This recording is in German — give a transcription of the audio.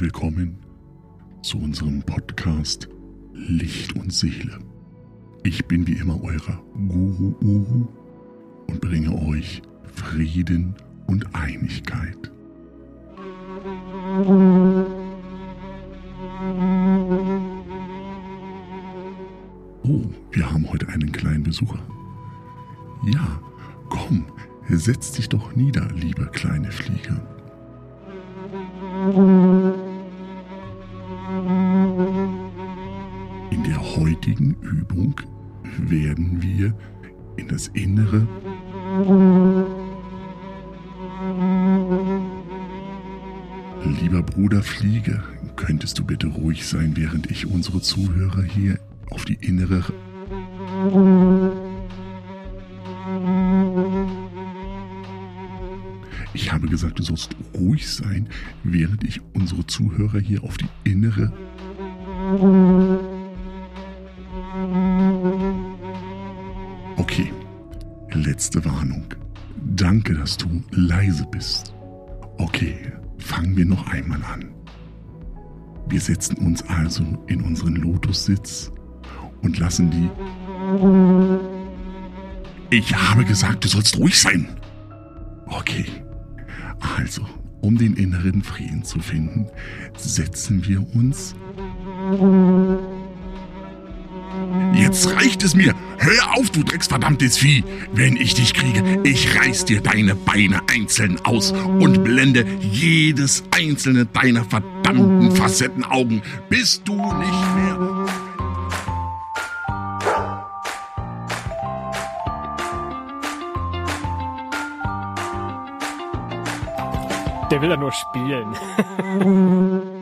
willkommen zu unserem Podcast Licht und Seele. Ich bin wie immer eurer Guru Uru und bringe euch Frieden und Einigkeit. Oh, wir haben heute einen kleinen Besucher. Ja, komm, setz dich doch nieder, liebe kleine Fliege. In der heutigen Übung werden wir in das Innere Lieber Bruder Fliege, könntest du bitte ruhig sein, während ich unsere Zuhörer hier auf die innere Ich habe gesagt, du sollst ruhig sein, während ich unsere Zuhörer hier auf die innere Okay, letzte Warnung. Danke, dass du leise bist. Okay, fangen wir noch einmal an. Wir setzen uns also in unseren Lotussitz und lassen die... Ich habe gesagt, du sollst ruhig sein. Okay, also, um den inneren Frieden zu finden, setzen wir uns... Jetzt reicht es mir. Hör auf, du drecksverdammtes Vieh. Wenn ich dich kriege, ich reiß dir deine Beine einzeln aus und blende jedes einzelne deiner verdammten Facettenaugen, bis du nicht mehr... Der will ja nur spielen.